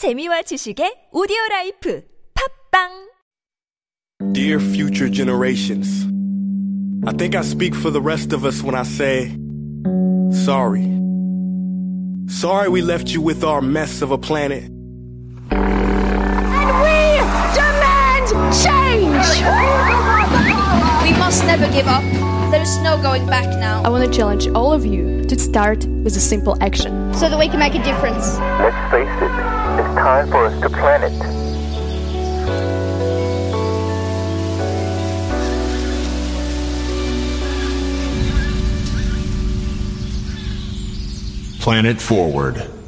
재미와 지식의 오디오 라이프 팝빵 Dear future generations, I think I speak for the rest of us when I say, sorry. Sorry we left you with our mess of a planet. And we demand change! We must never give up. There's no going back now. I want to challenge all of you to start with a simple action. So that we can make a difference. Let's face it, it's time for us to plan it. Planet Forward.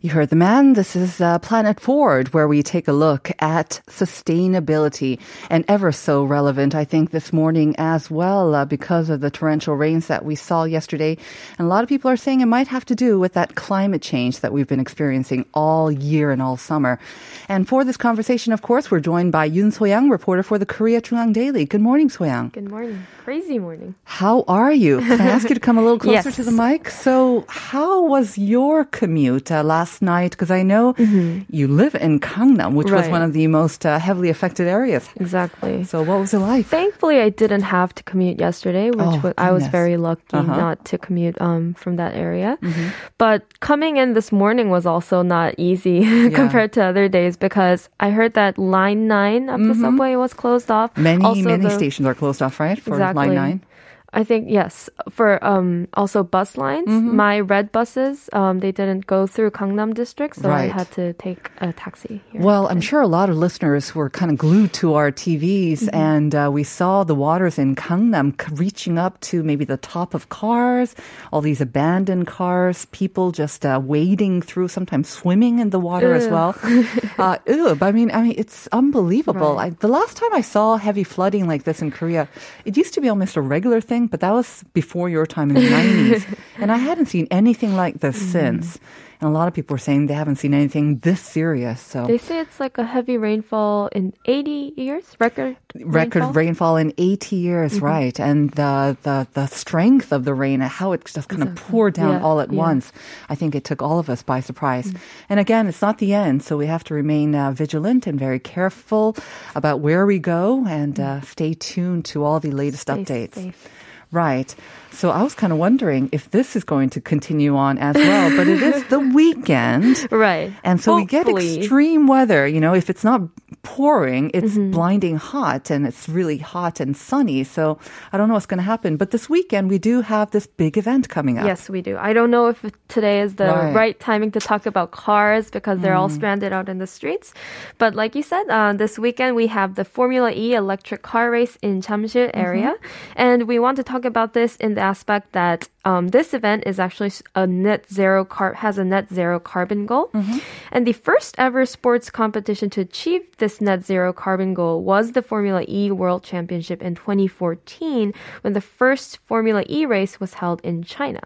You heard the man. This is uh, Planet Forward, where we take a look at sustainability and ever so relevant, I think, this morning as well, uh, because of the torrential rains that we saw yesterday. And a lot of people are saying it might have to do with that climate change that we've been experiencing all year and all summer. And for this conversation, of course, we're joined by Yoon Soyang, reporter for the Korea JoongAng Daily. Good morning, Soyang. Good morning. Crazy morning. How are you? Can I ask you to come a little closer Yes. to the mic? So, how was your commute uh, last night? Because I know you live in Gangnam, which was one of the most uh, heavily affected areas. Exactly. So, what was it like? Thankfully, I didn't have to commute yesterday, which Oh, was, I was very lucky Uh-huh. not to commute um, from that area. Mm-hmm. But coming in this morning was also not easy compared to other days because I heard that line nine of the subway was closed off. Mm-hmm. Many, Also many the- stations are closed off, right? For Exactly. Line 9. I think yes. For um also bus lines, Mm-hmm. my red buses um they didn't go through Gangnam district, so Right. I had to take a taxi. Well, I'm sure a lot of listeners were kind of glued to our TVs, and uh, we saw the waters in Gangnam reaching up to maybe the top of cars, all these abandoned cars, people just uh, wading through, sometimes swimming in the water as well. uh, ew, I mean, I mean, it's unbelievable. I, the last time I saw heavy flooding like this in Korea, it used to be almost a regular thing, but that was before your time in the 90s, and I hadn't seen anything like this since. And a lot of people were saying they haven't seen anything this serious. So They say it's like a heavy rainfall in 80 years, record record rainfall. rainfall in 80 years, right? And the, the the strength of the rain, and how it just kind of poured down Yeah, all at yeah. once. I think it took all of us by surprise. And again, it's not the end, so we have to remain uh, vigilant and very careful about where we go and uh, stay tuned to all the latest Stay updates. safe. Right. So I was kind of wondering if this is going to continue on as well, but it is the weekend. Right. And so we get extreme weather. You know, if it's not pouring, it's blinding hot and it's really hot and sunny. So I don't know what's going to happen. But this weekend, we do have this big event coming up. Yes, we do. I don't know if today is the Right. Mm. right, timing to talk about cars because they're all stranded out in the streets. But like you said, uh, this weekend we have the Formula E electric car race in Jamsil Mm-hmm. area. And we want to talk about this in the aspect that um, this event is actually a net zero car has a net zero carbon goal. Mm-hmm. And the first ever sports competition to achieve this net zero carbon goal was the Formula E World Championship in 2014 when the first Formula E race was held in China.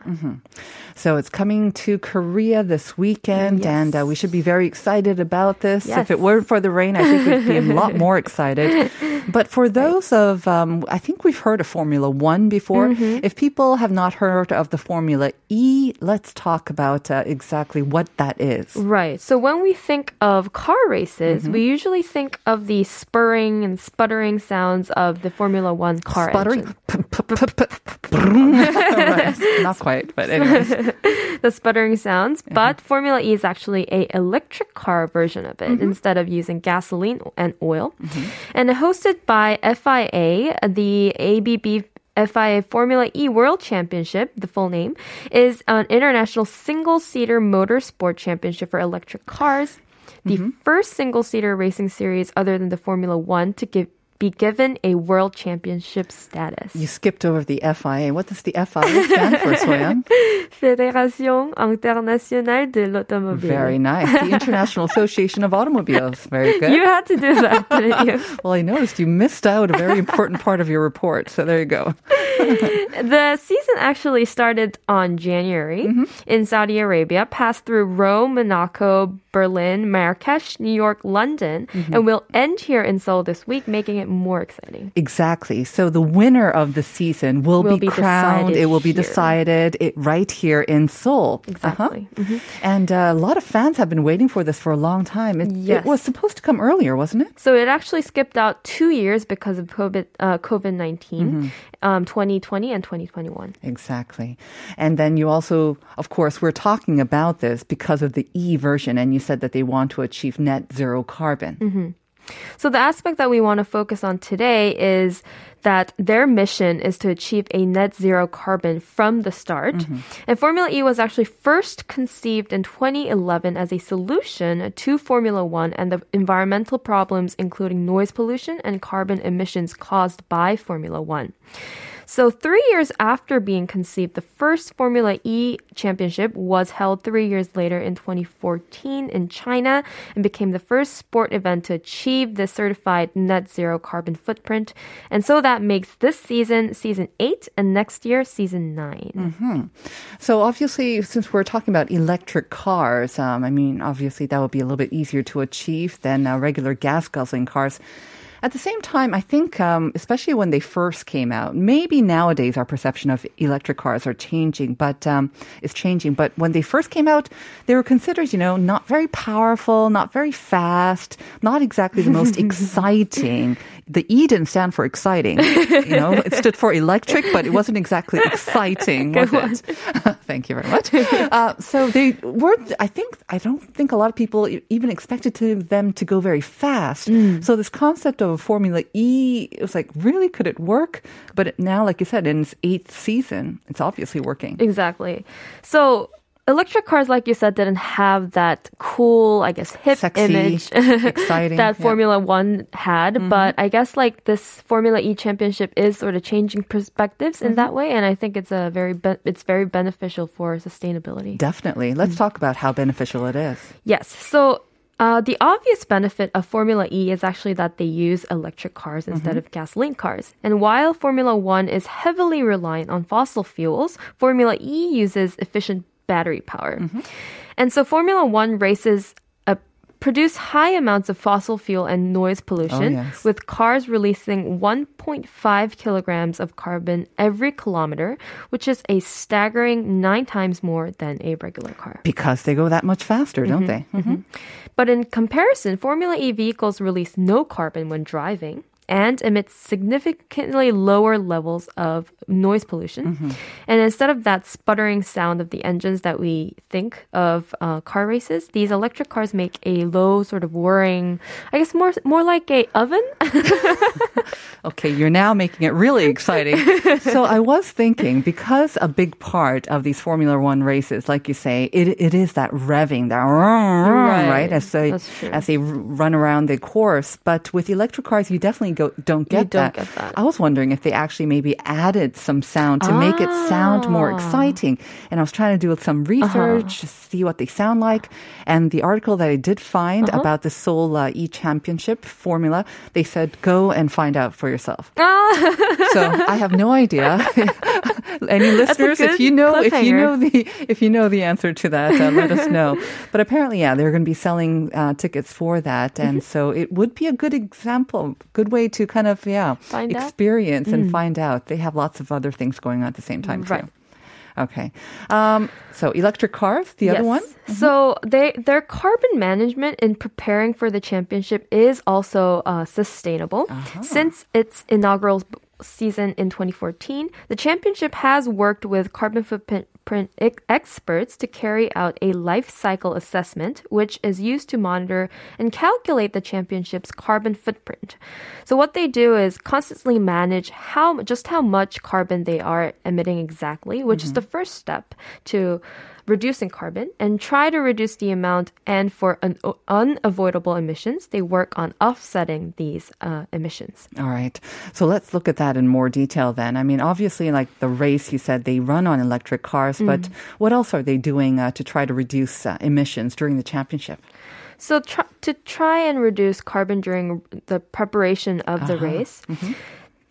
So it's coming to Korea this weekend, and uh, we should be very excited about this. Yes. If it weren't for the rain, I think we'd be a lot more excited. But for those of, um, I think we've heard of Formula One before. Mm-hmm. If people have not heard of the Formula E, let's talk about uh, exactly what that is. Right. So when we think of car races, Mm-hmm. we usually think of the spurring and sputtering sounds of the Formula One car Sputtering. Right. Not quite, but anyways. the sputtering sounds. Mm-hmm. But Formula E is actually a electric car version of it Mm-hmm. instead of using gasoline and oil. And hosted by FIA, the ABB FIA Formula E World Championship, the full name, is an international single-seater motorsport championship for electric cars. The Mm-hmm. first single-seater racing series other than the Formula One to give be given a world championship status. You skipped over the FIA. What does the FIA stand for, Soyan? Fédération Internationale de l'Automobile. Very nice. The International Association of Automobiles. Very good. You had to do that, didn't you? Well, I noticed you missed out a very important part of your report. So there you go. the season actually started on January Mm-hmm. in Saudi Arabia, passed through Rome, Monaco, Berlin, Marrakesh, New York, London, Mm-hmm. and will end here in Seoul this week, making it more exciting. Exactly. So the winner of the season will, Will be, be crowned. It will be here. decided it right here in Seoul. Exactly. Uh-huh. And uh, a lot of fans have been waiting for this for a long time. It, Yes. it was supposed to come earlier, wasn't it? So it actually skipped out two years because of COVID uh, COVID 19 um, 2020 and 2021. Exactly. And then you also, of course, we're talking about this because of the E version, and you said that they want to achieve net zero carbon. So the aspect that we want to focus on today is that their mission is to achieve a net zero carbon from the start. Mm-hmm. And Formula E was actually first conceived in 2011 as a solution to Formula One and the environmental problems, including noise pollution and carbon emissions caused by Formula One. So, three years after being conceived, the first Formula E championship was held three years later in 2014 in China and became the first sport event to achieve the certified net zero carbon footprint. And so that makes this season season eight and next year season 9 So obviously, since we're talking about electric cars, um, I mean, obviously that would be a little bit easier to achieve than uh, regular gas guzzling cars. At the same time, I think, um, especially when they first came out, maybe nowadays our perception of electric cars are changing, but um, is changing. But when they first came out, they were considered, you know, not very powerful, not very fast, not exactly the most exciting. The E didn't stand for exciting, you know, it stood for electric, but it wasn't exactly exciting, was it? Thank you very much. Uh, so they weren't. I think, I don't think a lot of people even expected to them to go very fast. So this concept of a Formula E, it was like, really, could it work? But it, now, like you said, in its eighth season, it's obviously working. Exactly. So electric cars, like you said, didn't have that cool, I guess, hip Sexy, image exciting, that yeah. Formula One had. Mm-hmm. But I guess like this Formula E championship is sort of changing perspectives in that mm-hmm. way, and I think it's a very be- it's very beneficial for sustainability. Definitely. Let's mm. talk about how beneficial it is. Yes. So uh, the obvious benefit of Formula E is actually that they use electric cars instead mm-hmm. of gasoline cars. And while Formula One is heavily reliant on fossil fuels, Formula E uses efficient battery power. And so Formula One races uh, produce high amounts of fossil fuel and noise pollution, yes. with cars releasing 1.5 kilograms of carbon every kilometer, which is a staggering nine times more than a regular car. Because they go that much faster, don't they? Mhm. But in comparison, Formula E vehicles release no carbon when driving and emit significantly lower levels of noise pollution. And instead of that sputtering sound of the engines that we think of uh, car races, these electric cars make a low sort of whirring, I guess more more like a oven. Okay, you're now making it really exciting. so I was thinking because a big part of these Formula One races, like you say, it it is that revving, that right, Right. as they as they run around the course. But with electric cars, you definitely go, don't get don't that. get that. I was wondering if they actually maybe added some sound to make it sound more Ah. exciting. And I was trying to do some research to see what they sound like. And the article that I did find Uh-huh. about the Seoul uh, E Championship formula, they said go and find out for yourself. so I have no idea. Any listeners, if you know, if you know the, if you know the answer to that, uh, let us know. But apparently, yeah, they're going to be selling uh, tickets for that, and Mm-hmm. so it would be a good example, good way to kind of yeah Find out? Mm. experience and find out. They have lots of other things going on at the same time Right. too. Okay, um, so electric cars, the other Yes. one. So they their carbon management in preparing for the championship is also uh, sustainable. Since its inaugural season in 2014, the championship has worked with carbon footprint experts to carry out a life cycle assessment, which is used to monitor and calculate the championship's carbon footprint. So what they do is constantly manage how just how much carbon they are emitting exactly, which is the first step to reducing carbon and try to reduce the amount and for un- unavoidable emissions they work on offsetting these uh, emissions All right. So let's look at that in more detail then. I mean, obviously, like the race, you said they run on electric cars, Mm. but what else are they doing uh, to try to reduce uh, emissions during the championship? So tr- to try and reduce carbon during the preparation of the race,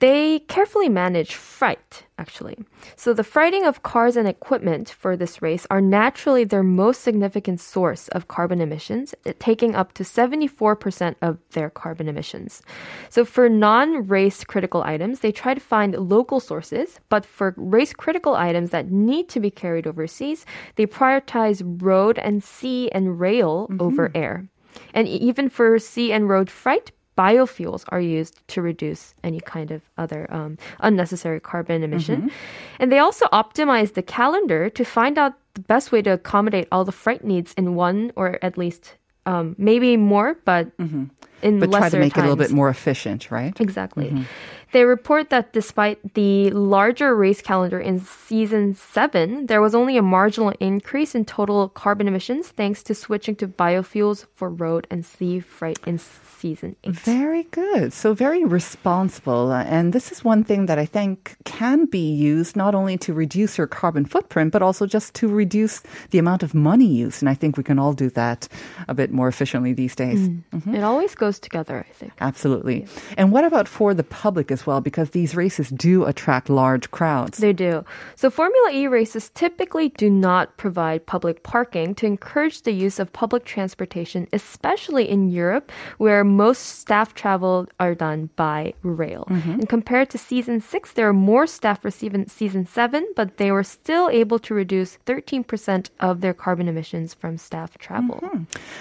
they carefully manage freight, actually. So the freighting of cars and equipment for this race are naturally their most significant source of carbon emissions, taking up to 74% of their carbon emissions. So for non-race critical items, they try to find local sources, but for race critical items that need to be carried overseas, they prioritize road and sea and rail mm-hmm. over air. And even for sea and road freight, biofuels are used to reduce any kind of other um, unnecessary carbon emission. And they also optimize the calendar to find out the best way to accommodate all the freight needs in one or at least um, maybe more, but in But lesser try to make it a little bit more efficient, right? Exactly. They report that despite the larger race calendar in season seven, there was only a marginal increase in total carbon emissions thanks to switching to biofuels for road and sea freight in season eight. Very good. So very responsible. And this is one thing that I think can be used not only to reduce your carbon footprint, but also just to reduce the amount of money used. And I think we can all do that a bit more efficiently these days. Mm. Mm-hmm. It always goes together, I think. Absolutely. And what about for the public as well? Because these races do attract large crowds. They do. So Formula E races typically do not provide public parking to encourage the use of public transportation, especially in Europe, where most staff travel are done by rail. And compared to season six, there are more staff receiving season, season seven, but they were still able to reduce 13% of their carbon emissions from staff travel.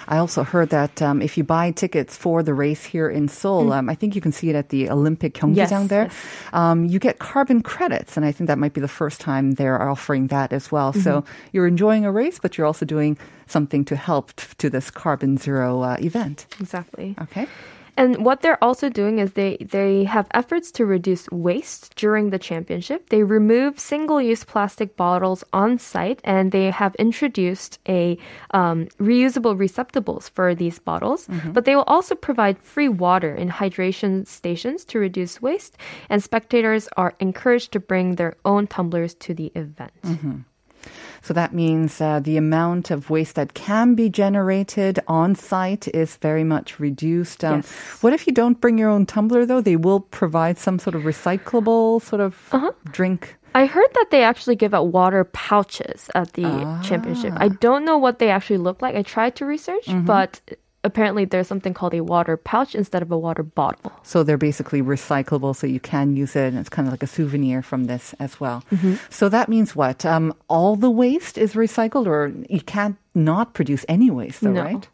I also heard that um, if you buy tickets for the race here in Seoul, um, I think you can see it at the Olympic 경기 장 Yes, there. yes. Um, you get carbon credits, and I think that might be the first time they're offering that as well. So you're enjoying a race, but you're also doing something to help t- to this carbon zero uh, event. Exactly. Okay. And what they're also doing is they, they have efforts to reduce waste during the championship. They remove single use plastic bottles on site and they have introduced a um, reusable receptacles for these bottles. But they will also provide free water in hydration stations to reduce waste. And spectators are encouraged to bring their own tumblers to the event. So that means uh, the amount of waste that can be generated on site is very much reduced. Um, Yes. What if you don't bring your own tumbler, though? They will provide some sort of recyclable sort of drink. I heard that they actually give out water pouches at the championship. I don't know what they actually look like. I tried to research, but apparently there's something called a water pouch instead of a water bottle. So they're basically recyclable, so you can use it, and it's kind of like a souvenir from this as well. So that means what? Um, all the waste is recycled, or you can't not produce any waste, though, No. right?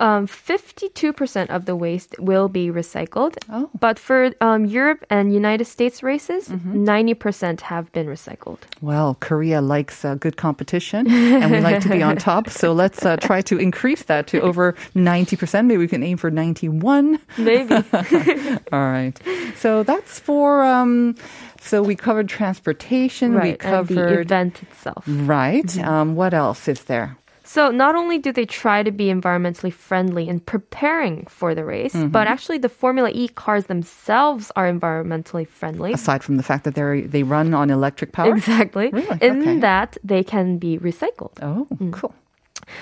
Um, 52% of the waste will be recycled. Oh. But for um, Europe and United States races, 90% have been recycled. Well, Korea likes uh, good competition, and we like to be on top. So let's uh, try to increase that to over 90%. Maybe we can aim for 91. Maybe. All right. So that's for. Um, so we covered transportation. we covered And the event itself. Right. Um, what else is there? So not only do they try to be environmentally friendly in preparing for the race, Mm-hmm. but actually the Formula E cars themselves are environmentally friendly. Aside from the fact that they they run on electric power. Exactly. Really? In Okay. that they can be recycled. Oh, cool.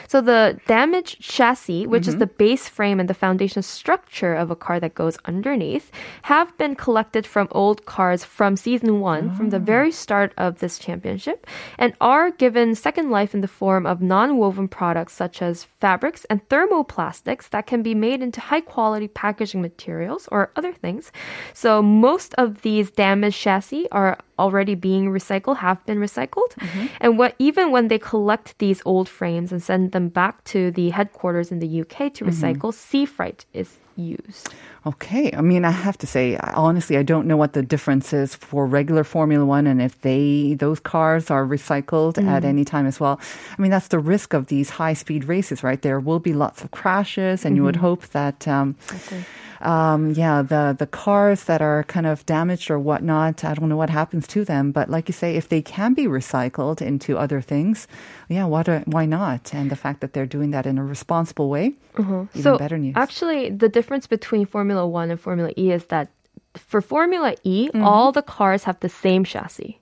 So the damaged chassis, which Mm-hmm. is the base frame and the foundation structure of a car that goes underneath, have been collected from old cars from season one, from the Ah. very start of this championship, and are given second life in the form of non-woven products such as fabrics and thermoplastics that can be made into high quality packaging materials or other things. So most of these damaged chassis are already being recycled, have been recycled. Mm-hmm. And what even when they collect these old frames and send them back to the headquarters in the UK to mm-hmm. recycle, sea freight is used. Okay. I mean, I have to say, honestly, I don't know what the difference is for regular Formula One and if they those cars are recycled at any time as well. I mean, that's the risk of these high speed races, right? There will be lots of crashes, and you would hope that. Um, um, yeah, the the cars that are kind of damaged or whatnot, I don't know what happens to them. But like you say, if they can be recycled into other things, yeah, what, why not? And the fact that they're doing that in a responsible way, even so better news. actually, the difference between Formula One and Formula E is that for Formula E, Mm-hmm. all the cars have the same chassis.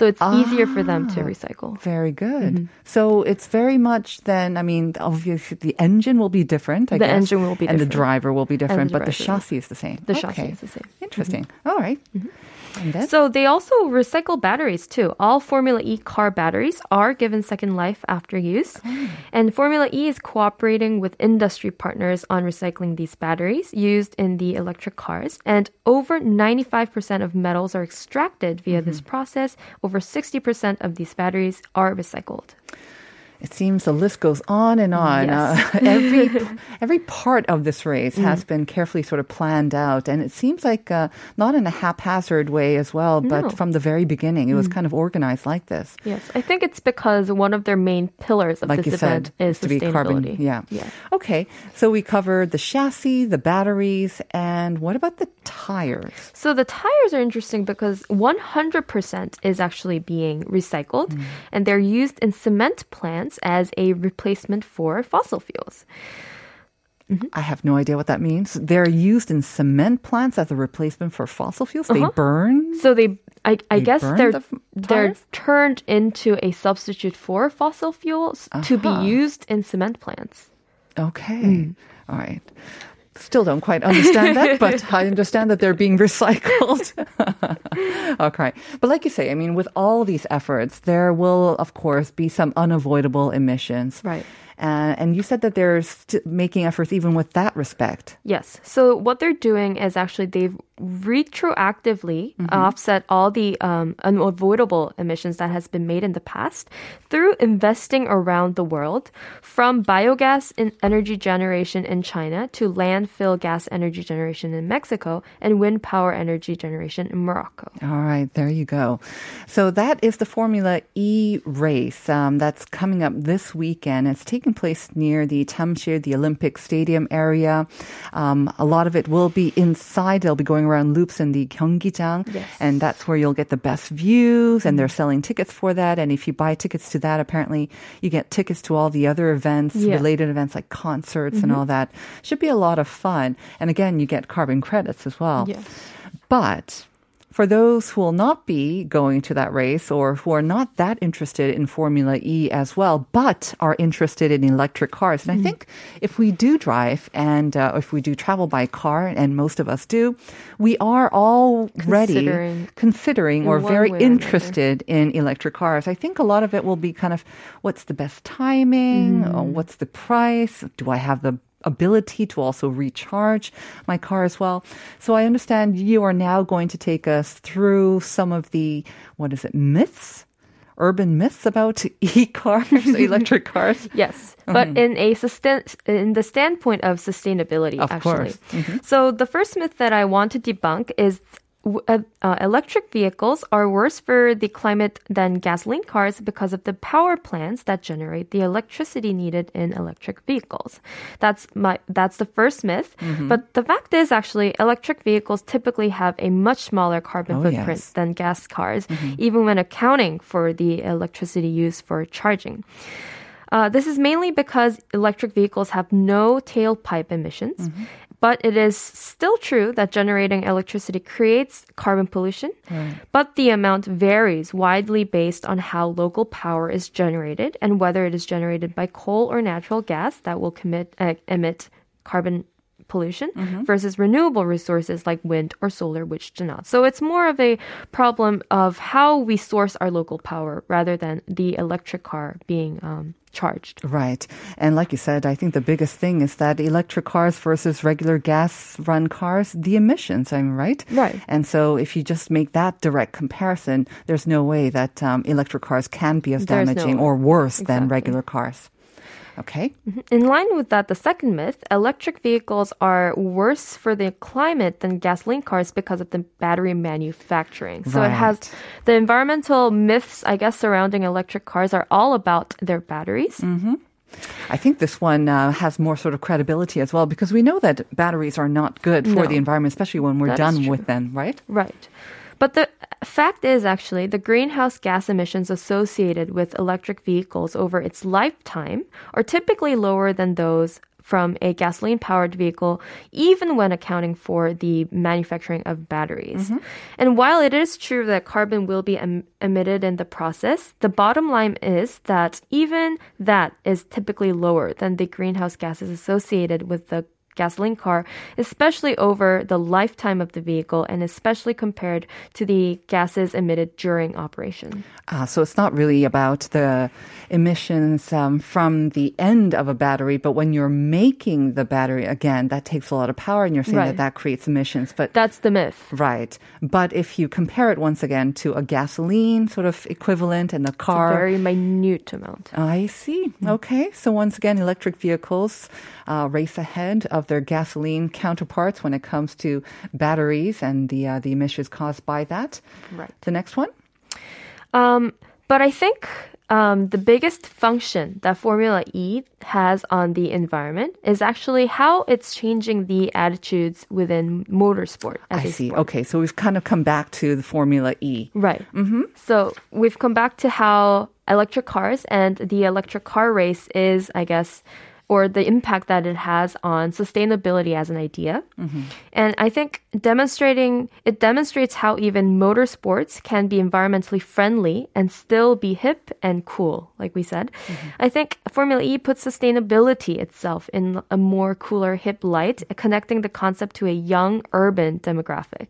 So it's easier for them Ah. to recycle. Very good. Mm-hmm. So it's very much then, I mean, obviously the engine will be different, I The guess. engine will be And the driver will be different, but the chassis is the same. The okay. chassis is the same. Mm-hmm. Interesting. All right. So they also recycle batteries too. All Formula E car batteries are given second life after use. Oh. And Formula E is cooperating with industry partners on recycling these batteries used in the electric cars. And over 95% of metals are extracted via this mm-hmm. process. Over 60% of these batteries are recycled. It seems the list goes on and on. Yes. Uh, every every part of this race Mm. has been carefully sort of planned out, and it seems like uh, not in a haphazard way as well, but No. Mm. from the very beginning, it was kind of organized like this. Yes, I think it's because one of their main pillars of Like this you said, event is to be carbon. sustainability. Yeah. Yeah. Okay. So we covered the chassis, the batteries, and what about the tires? So the tires are interesting because 100% is actually being recycled and they're used in cement plants as a replacement for fossil fuels. I have no idea what that means. They're used in cement plants as a replacement for fossil fuels. They Uh-huh. burn. So they I, I They guess they're the they're turned into a substitute for fossil fuels to be Uh-huh. used in cement plants. Okay. All right. Still don't quite understand that, but I understand that they're being recycled. okay. But like you say, I mean, with all these efforts, there will, of course, be some unavoidable emissions. Right. Uh, and you said that they're st- making efforts even with that respect. Yes. So what they're doing is actually they've retroactively offset all the um, unavoidable emissions that has been made in the past through investing around the world from biogas in energy generation in China to landfill gas energy generation in Mexico and wind power energy generation in Morocco. All right, there you go. So that is the Formula E race um, that's coming up this weekend. It's taking place near the Jamsil, the Olympic Stadium area. Um, a lot of it will be inside. They'll be going around loops in the Gyeonggijang, Yes. and that's where you'll get the best views. And they're mm-hmm. selling tickets for that. And if you buy tickets to that, apparently you get tickets to all the other events, Yeah. related events like concerts and all mm-hmm. that. Should be a lot of fun. And again, you get carbon credits as well. Yes. But for those who will not be going to that race or who are not that interested in Formula E as well, but are interested in electric cars, and I think if we do drive and uh, if we do travel by car, and most of us do, we are already Considering- considering or very way or another. interested in electric cars. I think a lot of it will be kind of what's the best timing, Mm. what's the price, do I have the ability to also recharge my car as well. So I understand you are now going to take us through some of the what is it myths, urban myths about e-cars, electric cars. Yes, but mm-hmm. in a sustain in the standpoint of sustainability, Of actually. course. So the first myth that I want to debunk is. Uh, uh, electric vehicles are worse for the climate than gasoline cars because of the power plants that generate the electricity needed in electric vehicles. That's my that's the first myth. But the fact is actually electric vehicles typically have a much smaller carbon Oh, footprint yes. than gas cars, even when accounting for the electricity used for charging. Uh, this is mainly because electric vehicles have no tailpipe emissions. But it is still true that generating electricity creates carbon pollution, but the amount varies widely based on how local power is generated and whether it is generated by coal or natural gas that will commit, uh, emit carbon pollution versus renewable resources like wind or solar, which do not. So it's more of a problem of how we source our local power rather than the electric car being um, charged. Right. And like you said, I think the biggest thing is that electric cars versus regular gas run cars, the emissions, I'm right? Right. And so if you just make that direct comparison, there's no way that um, electric cars can be as There's no damaging way. or worse than regular cars. Okay. In line with that, the second myth, electric vehicles are worse for the climate than gasoline cars because of the battery manufacturing. So it has the environmental myths, I guess, surrounding electric cars are all about their batteries. I think this one uh, has more sort of credibility as well because we know that batteries are not good for No. the environment, especially when we're That done with them, right? Right. But the fact is actually the greenhouse gas emissions associated with electric vehicles over its lifetime are typically lower than those from a gasoline powered vehicle, even when accounting for the manufacturing of batteries. Mm-hmm. And while it is true that carbon will be em- emitted in the process, the bottom line is that even that is typically lower than the greenhouse gases associated with the gasoline car, especially over the lifetime of the vehicle and especially compared to the gases emitted during operation. Ah, so it's not really about the emissions um, from the end of a battery, but when you're making the battery, again, that takes a lot of power, and you're saying Right. that that creates emissions. But That's the myth. right, but if you compare it once again to a gasoline sort of equivalent in the It's a car, very minute amount. I see. Okay. So once again, electric vehicles uh, race ahead of their gasoline counterparts when it comes to batteries and the uh, the emissions caused by that. Right. The next one. Um, but I think um, the biggest function that Formula E has on the environment is actually how it's changing the attitudes within motorsport. I see. sport. Okay. So we've kind of come back to the Formula E. Right. Mm-hmm. So we've come back to how electric cars and the electric car race is, I guess, or the impact that it has on sustainability as an idea. Mm-hmm. And I think demonstrating it demonstrates how even motorsports can be environmentally friendly and still be hip and cool, like we said. Mm-hmm. I think Formula E puts sustainability itself in a more cooler, hip light, connecting the concept to a young urban demographic.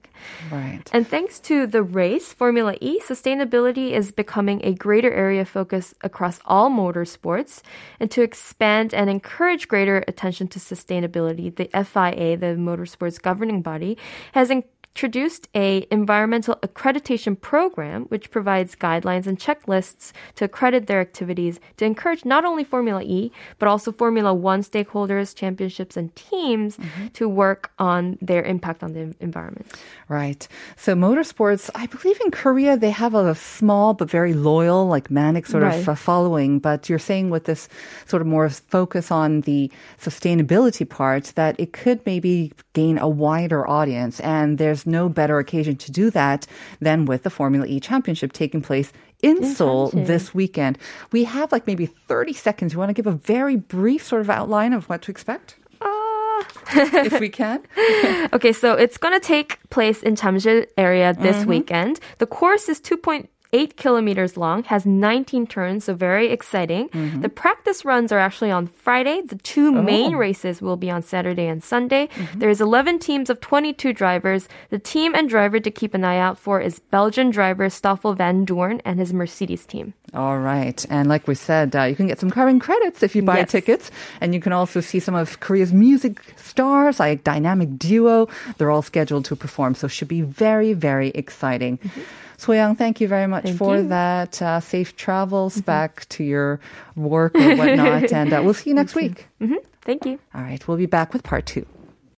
Right. And thanks to the race, Formula E, sustainability is becoming a greater area of focus across all motorsports. And to expand and encourage greater attention to sustainability, the FIA, the motorsports governing body, has introduced a environmental accreditation program which provides guidelines and checklists to accredit their activities to encourage not only Formula E but also Formula 1 stakeholders, championships and teams to work on their impact on the environment. Right. So motorsports, I believe in Korea they have a small but very loyal, like manic sort Right. of uh, following. But you're saying with this sort of more focus on the sustainability part that it could maybe gain a wider audience. And there's no better occasion to do that than with the Formula E Championship taking place in Seoul this weekend. We have like maybe 30 seconds. You want to give a very brief sort of outline of what to expect? if we can. Okay, so it's going to take place in Jamsil area this Mm-hmm. weekend. The course is 2.8 kilometers long, has 19 turns, so very exciting. Mm-hmm. The practice runs are actually on Friday. The two Oh. main races will be on Saturday and Sunday. Mm-hmm. There's 11 teams of 22 drivers. The team and driver to keep an eye out for is Belgian driver Stoffel Vandoorne and his Mercedes team. All right. And like we said, uh, you can get some carbon credits if you buy Yes. tickets. And you can also see some of Korea's music stars, like Dynamic Duo. They're all scheduled to perform. So it should be very, very exciting. So Young, thank you very much Thank for you. that. Uh, safe travels back to your work or whatnot. and uh, we'll see you next week. hmm Thank you. All right. We'll be back with part two.